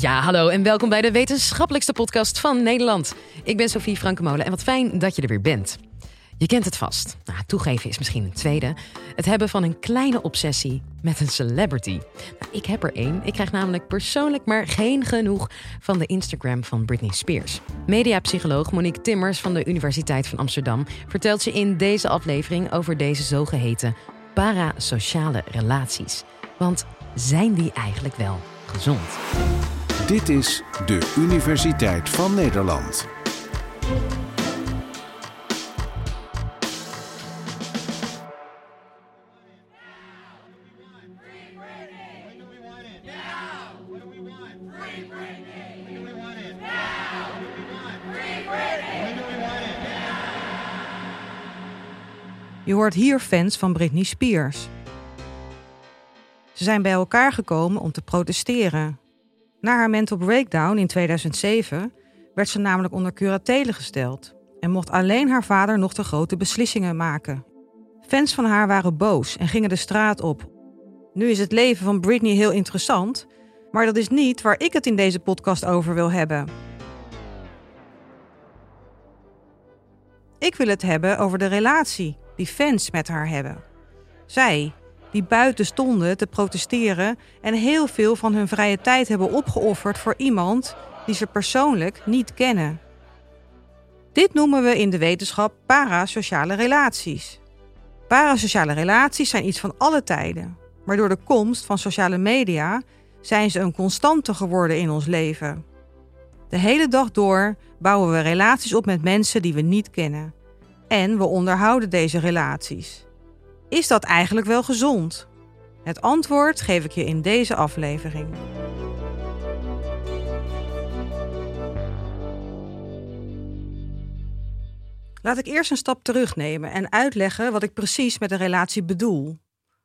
Ja, hallo en welkom bij de wetenschappelijkste podcast van Nederland. Ik ben Sophie Frankemolen en wat fijn dat je er weer bent. Je kent het vast. Nou, toegeven is misschien een tweede. Het hebben van een kleine obsessie met een celebrity. Nou, ik heb er één. Ik krijg namelijk persoonlijk maar geen genoeg van de Instagram van Britney Spears. Mediapsycholoog Monique Timmers van de Universiteit van Amsterdam vertelt je in deze aflevering over deze zogeheten parasociale relaties. Want zijn die eigenlijk wel gezond? Dit is de Universiteit van Nederland. Je hoort hier fans van Britney Spears. Ze zijn bij elkaar gekomen om te protesteren. Na haar mental breakdown in 2007 werd ze namelijk onder curatele gesteld en mocht alleen haar vader nog de grote beslissingen maken. Fans van haar waren boos en gingen de straat op. Nu is het leven van Britney heel interessant, maar dat is niet waar ik het in deze podcast over wil hebben. Ik wil het hebben over de relatie die fans met haar hebben. Zij, die buiten stonden te protesteren en heel veel van hun vrije tijd hebben opgeofferd voor iemand die ze persoonlijk niet kennen. Dit noemen we in de wetenschap parasociale relaties. Parasociale relaties zijn iets van alle tijden, maar door de komst van sociale media zijn ze een constante geworden in ons leven. De hele dag door bouwen we relaties op met mensen die we niet kennen. En we onderhouden deze relaties. Is dat eigenlijk wel gezond? Het antwoord geef ik je in deze aflevering. Laat ik eerst een stap terugnemen en uitleggen wat ik precies met een relatie bedoel.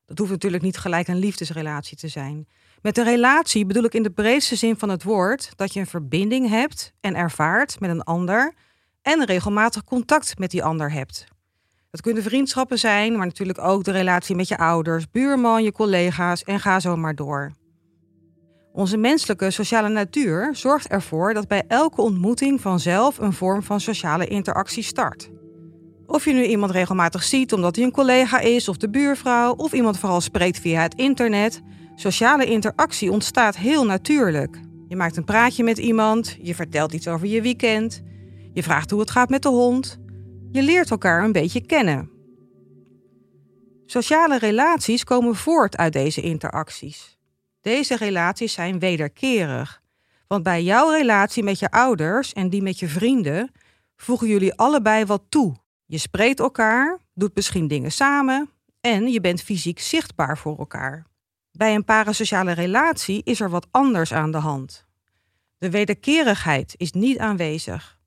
Dat hoeft natuurlijk niet gelijk een liefdesrelatie te zijn. Met een relatie bedoel ik in de breedste zin van het woord dat je een verbinding hebt en ervaart met een ander en regelmatig contact met die ander hebt. Dat kunnen vriendschappen zijn, maar natuurlijk ook de relatie met je ouders, buurman, je collega's en ga zo maar door. Onze menselijke sociale natuur zorgt ervoor dat bij elke ontmoeting vanzelf een vorm van sociale interactie start. Of je nu iemand regelmatig ziet omdat hij een collega is of de buurvrouw, of iemand vooral spreekt via het internet, sociale interactie ontstaat heel natuurlijk. Je maakt een praatje met iemand, je vertelt iets over je weekend, je vraagt hoe het gaat met de hond, je leert elkaar een beetje kennen. Sociale relaties komen voort uit deze interacties. Deze relaties zijn wederkerig. Want bij jouw relatie met je ouders en die met je vrienden voegen jullie allebei wat toe. Je spreekt elkaar, doet misschien dingen samen en je bent fysiek zichtbaar voor elkaar. Bij een parasociale relatie is er wat anders aan de hand. De wederkerigheid is niet aanwezig.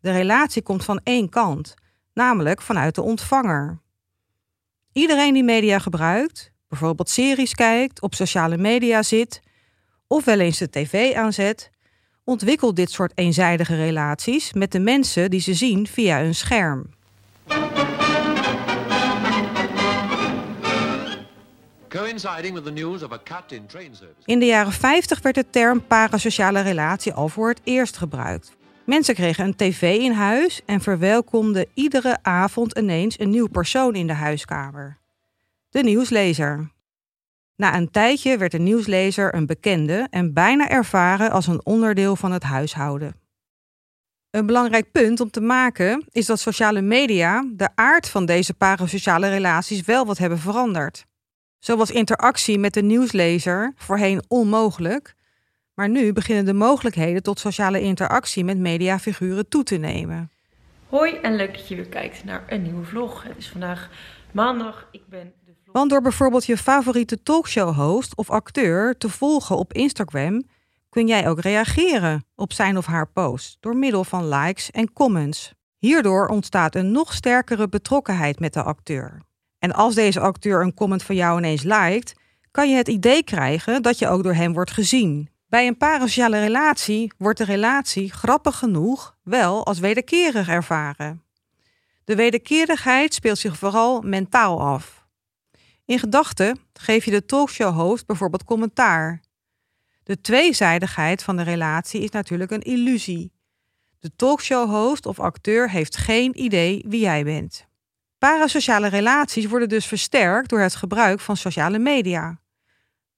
De relatie komt van één kant namelijk vanuit de ontvanger. Iedereen die media gebruikt, bijvoorbeeld series kijkt, op sociale media zit of wel eens de tv aanzet, ontwikkelt dit soort eenzijdige relaties met de mensen die ze zien via een scherm. In de jaren 50 werd de term parasociale relatie al voor het eerst gebruikt. Mensen kregen een tv in huis en verwelkomden iedere avond ineens een nieuw persoon in de huiskamer. De nieuwslezer. Na een tijdje werd de nieuwslezer een bekende en bijna ervaren als een onderdeel van het huishouden. Een belangrijk punt om te maken is dat sociale media de aard van deze parasociale relaties wel wat hebben veranderd. Zo was interactie met de nieuwslezer voorheen onmogelijk maar nu beginnen de mogelijkheden tot sociale interactie met mediafiguren toe te nemen. Hoi en leuk dat je weer kijkt naar een nieuwe vlog. Het is vandaag maandag. Ik ben de vlog... Want door bijvoorbeeld je favoriete talkshow-host of acteur te volgen op Instagram, kun jij ook reageren op zijn of haar post door middel van likes en comments. Hierdoor ontstaat een nog sterkere betrokkenheid met de acteur. En als deze acteur een comment van jou ineens liked, kan je het idee krijgen dat je ook door hem wordt gezien. Bij een parasociale relatie wordt de relatie grappig genoeg wel als wederkerig ervaren. De wederkerigheid speelt zich vooral mentaal af. In gedachten geef je de talkshow-host bijvoorbeeld commentaar. De tweezijdigheid van de relatie is natuurlijk een illusie. De talkshow-host of acteur heeft geen idee wie jij bent. Parasociale relaties worden dus versterkt door het gebruik van sociale media.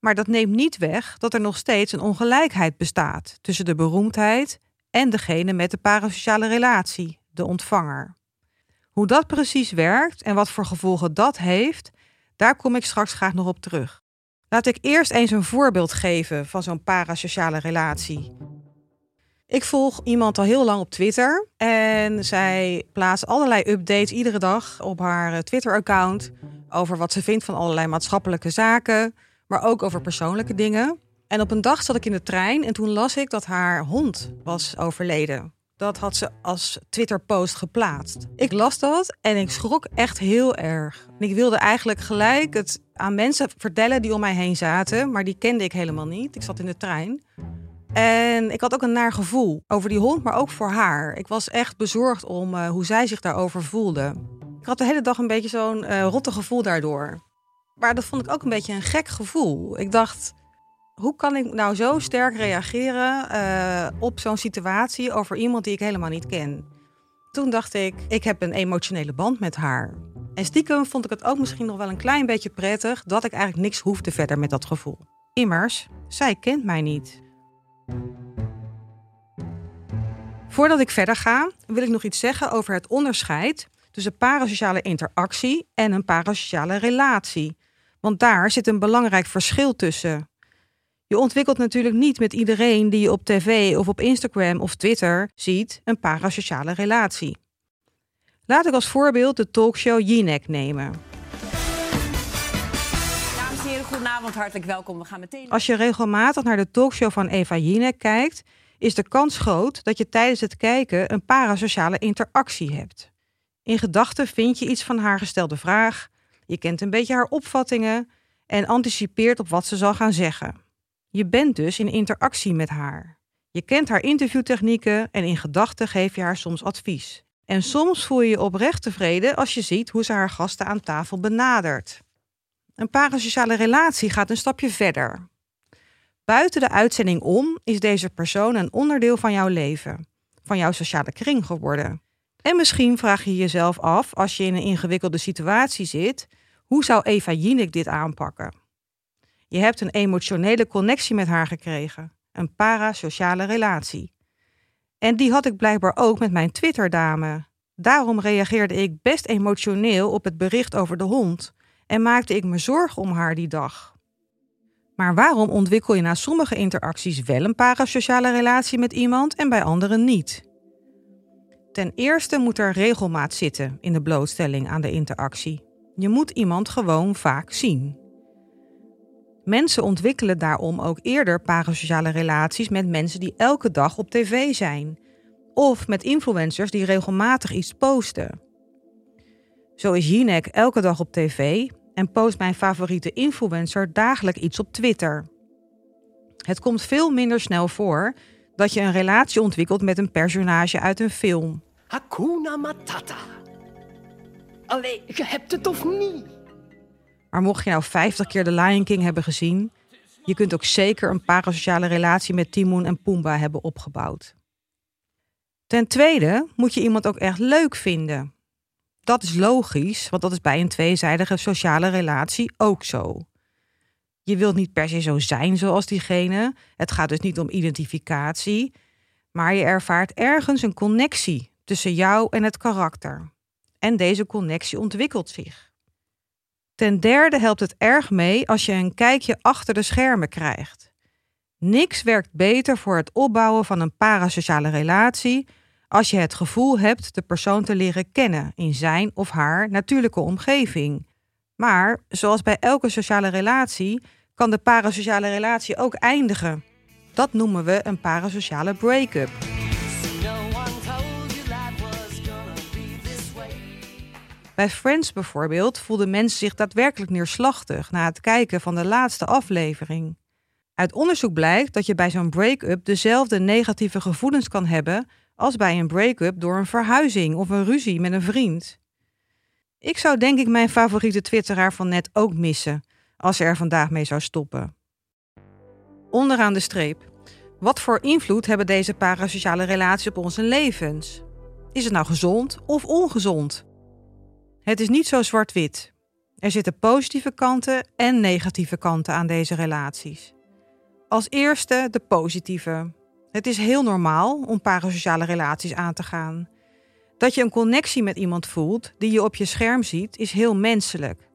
Maar dat neemt niet weg dat er nog steeds een ongelijkheid bestaat tussen de beroemdheid en degene met de parasociale relatie, de ontvanger. Hoe dat precies werkt en wat voor gevolgen dat heeft, daar kom ik straks graag nog op terug. Laat ik eerst eens een voorbeeld geven van zo'n parasociale relatie. Ik volg iemand al heel lang op Twitter en zij plaatst allerlei updates iedere dag op haar eh, Twitter-account over wat ze vindt van allerlei maatschappelijke zaken, maar ook over persoonlijke dingen. En op een dag zat ik in de trein en toen las ik dat haar hond was overleden. Dat had ze als Twitter-post geplaatst. Ik las dat en ik schrok echt heel erg. En ik wilde eigenlijk gelijk het aan mensen vertellen die om mij heen zaten, maar die kende ik helemaal niet. Ik zat in de trein. En ik had ook een naar gevoel over die hond, maar ook voor haar. Ik was echt bezorgd om uh, hoe zij zich daarover voelde. Ik had de hele dag een beetje zo'n uh, rotte gevoel daardoor. Maar dat vond ik ook een beetje een gek gevoel. Ik dacht, hoe kan ik nou zo sterk reageren uh, op zo'n situatie over iemand die ik helemaal niet ken? Toen dacht ik, ik heb een emotionele band met haar. En stiekem vond ik het ook misschien nog wel een klein beetje prettig dat ik eigenlijk niks hoefde verder met dat gevoel. Immers, zij kent mij niet. Voordat ik verder ga, wil ik nog iets zeggen over het onderscheid tussen parasociale interactie en een parasociale relatie. Want daar zit een belangrijk verschil tussen. Je ontwikkelt natuurlijk niet met iedereen die je op tv of op Instagram of Twitter ziet een parasociale relatie. Laat ik als voorbeeld de talkshow Jinek nemen. Dames en heren, goedenavond, hartelijk welkom. We gaan meteen. Als je regelmatig naar de talkshow van Eva Jinek kijkt, is de kans groot dat je tijdens het kijken een parasociale interactie hebt. In gedachten vind je iets van haar gestelde vraag, je kent een beetje haar opvattingen en anticipeert op wat ze zal gaan zeggen. Je bent dus in interactie met haar. Je kent haar interviewtechnieken en in gedachten geef je haar soms advies. En soms voel je je oprecht tevreden als je ziet hoe ze haar gasten aan tafel benadert. Een parasociale relatie gaat een stapje verder. Buiten de uitzending om is deze persoon een onderdeel van jouw leven, van jouw sociale kring geworden. En misschien vraag je jezelf af, als je in een ingewikkelde situatie zit, hoe zou Eva Jinek dit aanpakken? Je hebt een emotionele connectie met haar gekregen, een parasociale relatie. En die had ik blijkbaar ook met mijn Twitter-dame. Daarom reageerde ik best emotioneel op het bericht over de hond en maakte ik me zorgen om haar die dag. Maar waarom ontwikkel je na sommige interacties wel een parasociale relatie met iemand en bij anderen niet? Ten eerste moet er regelmaat zitten in de blootstelling aan de interactie. Je moet iemand gewoon vaak zien. Mensen ontwikkelen daarom ook eerder parasociale relaties met mensen die elke dag op tv zijn. Of met influencers die regelmatig iets posten. Zo is Jinek elke dag op tv en post mijn favoriete influencer dagelijks iets op Twitter. Het komt veel minder snel voor dat je een relatie ontwikkelt met een personage uit een film. Hakuna Matata. Allee, je hebt het of niet? Maar mocht je nou 50 keer de Lion King hebben gezien, je kunt ook zeker een parasociale relatie met Timon en Pumbaa hebben opgebouwd. Ten tweede moet je iemand ook echt leuk vinden. Dat is logisch, want dat is bij een tweezijdige sociale relatie ook zo. Je wilt niet per se zo zijn zoals diegene. Het gaat dus niet om identificatie, maar je ervaart ergens een connectie tussen jou en het karakter. En deze connectie ontwikkelt zich. Ten derde helpt het erg mee als je een kijkje achter de schermen krijgt. Niks werkt beter voor het opbouwen van een parasociale relatie als je het gevoel hebt de persoon te leren kennen in zijn of haar natuurlijke omgeving. Maar zoals bij elke sociale relatie kan de parasociale relatie ook eindigen. Dat noemen we een parasociale break-up. Bij Friends bijvoorbeeld voelden mensen zich daadwerkelijk neerslachtig na het kijken van de laatste aflevering. Uit onderzoek blijkt dat je bij zo'n break-up dezelfde negatieve gevoelens kan hebben als bij een break-up door een verhuizing of een ruzie met een vriend. Ik zou denk ik mijn favoriete twitteraar van net ook missen als ze er vandaag mee zou stoppen. Onderaan de streep. Wat voor invloed hebben deze parasociale relaties op onze levens? Is het nou gezond of ongezond? Het is niet zo zwart-wit. Er zitten positieve kanten en negatieve kanten aan deze relaties. Als eerste de positieve. Het is heel normaal om parasociale relaties aan te gaan. Dat je een connectie met iemand voelt die je op je scherm ziet, is heel menselijk.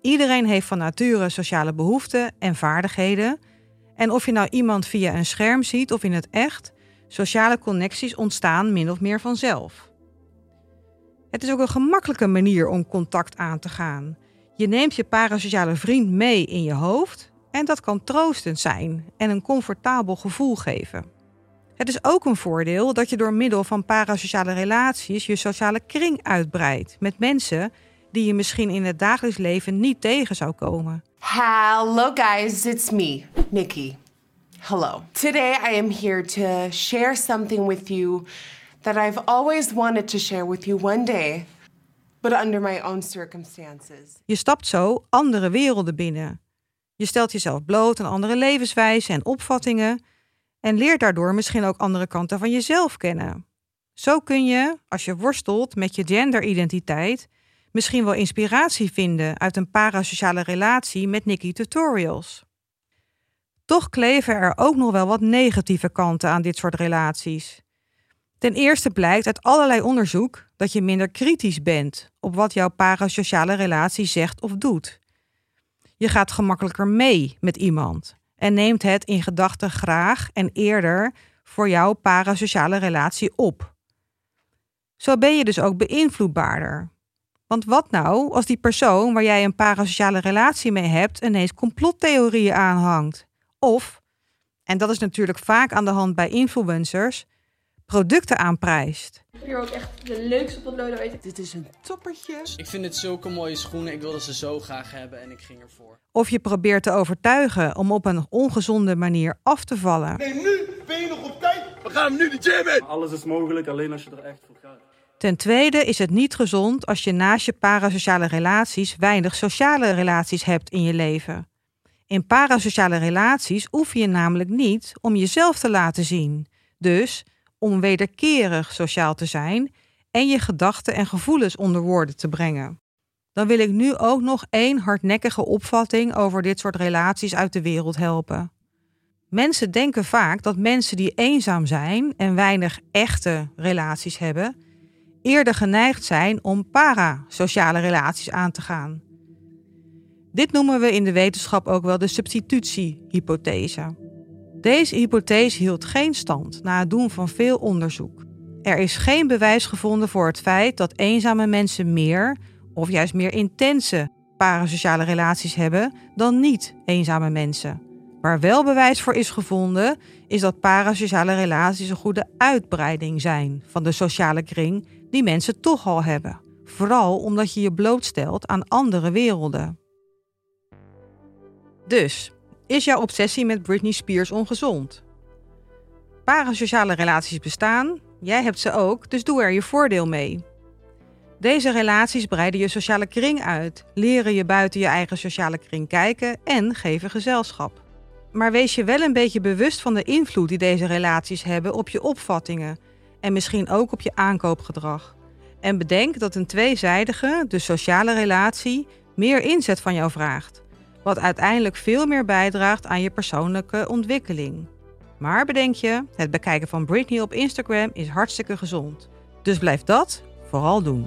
Iedereen heeft van nature sociale behoeften en vaardigheden. En of je nou iemand via een scherm ziet of in het echt, sociale connecties ontstaan min of meer vanzelf. Het is ook een gemakkelijke manier om contact aan te gaan. Je neemt je parasociale vriend mee in je hoofd en dat kan troostend zijn en een comfortabel gevoel geven. Het is ook een voordeel dat je door middel van parasociale relaties je sociale kring uitbreidt met mensen die je misschien in het dagelijks leven niet tegen zou komen. Hello, guys, it's me, Nikki. Hello. Today I am here to share something with you that I've always wanted to share with you one day, but under my own circumstances. Je stapt zo andere werelden binnen. Je stelt jezelf bloot aan andere levenswijzen en opvattingen en leert daardoor misschien ook andere kanten van jezelf kennen. Zo kun je, als je worstelt met je genderidentiteit, misschien wel inspiratie vinden uit een parasociale relatie met Nikki Tutorials. Toch kleven er ook nog wel wat negatieve kanten aan dit soort relaties. Ten eerste blijkt uit allerlei onderzoek dat je minder kritisch bent op wat jouw parasociale relatie zegt of doet. Je gaat gemakkelijker mee met iemand en neemt het in gedachten graag en eerder voor jouw parasociale relatie op. Zo ben je dus ook beïnvloedbaarder. Want wat nou als die persoon waar jij een parasociale relatie mee hebt ineens complottheorieën aanhangt? Of, en dat is natuurlijk vaak aan de hand bij influencers, producten aanprijst. Hier ook echt de leukste potloden ooit. Dit is een toppertje. Ik vind het zulke mooie schoenen. Ik wilde ze zo graag hebben en ik ging ervoor. Of je probeert te overtuigen om op een ongezonde manier af te vallen. Nee, nu ben je nog op tijd. We gaan hem nu de gym in. Alles is mogelijk alleen als je er echt voor gaat. Ten tweede is het niet gezond als je naast je parasociale relaties weinig sociale relaties hebt in je leven. In parasociale relaties oefen je namelijk niet om jezelf te laten zien. Dus om wederkerig sociaal te zijn en je gedachten en gevoelens onder woorden te brengen. Dan wil ik nu ook nog één hardnekkige opvatting over dit soort relaties uit de wereld helpen. Mensen denken vaak dat mensen die eenzaam zijn en weinig echte relaties hebben, eerder geneigd zijn om parasociale relaties aan te gaan. Dit noemen we in de wetenschap ook wel de substitutiehypothese. Deze hypothese hield geen stand na het doen van veel onderzoek. Er is geen bewijs gevonden voor het feit dat eenzame mensen meer of juist meer intense parasociale relaties hebben dan niet eenzame mensen. Waar wel bewijs voor is gevonden, is dat parasociale relaties een goede uitbreiding zijn van de sociale kring die mensen toch al hebben. Vooral omdat je je blootstelt aan andere werelden. Dus, is jouw obsessie met Britney Spears ongezond? Parasociale relaties bestaan, jij hebt ze ook, dus doe er je voordeel mee. Deze relaties breiden je sociale kring uit, leren je buiten je eigen sociale kring kijken en geven gezelschap. Maar wees je wel een beetje bewust van de invloed die deze relaties hebben op je opvattingen en misschien ook op je aankoopgedrag. En bedenk dat een tweezijdige, de sociale relatie, meer inzet van jou vraagt, wat uiteindelijk veel meer bijdraagt aan je persoonlijke ontwikkeling. Maar bedenk je, het bekijken van Britney op Instagram is hartstikke gezond. Dus blijf dat vooral doen.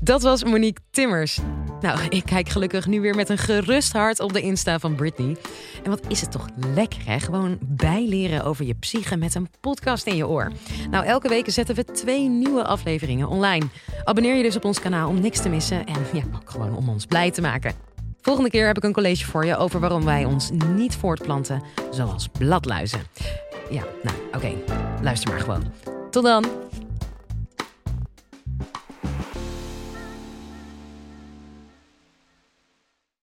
Dat was Monique Timmers. Nou, ik kijk gelukkig nu weer met een gerust hart op de Insta van Britney. En wat is het toch lekker, hè? Gewoon bijleren over je psyche met een podcast in je oor. Nou, elke week zetten we twee nieuwe afleveringen online. Abonneer je dus op ons kanaal om niks te missen en ja, ook gewoon om ons blij te maken. Volgende keer heb ik een college voor je over waarom wij ons niet voortplanten, zoals bladluizen. Ja, nou, oké. Luister maar gewoon. Tot dan.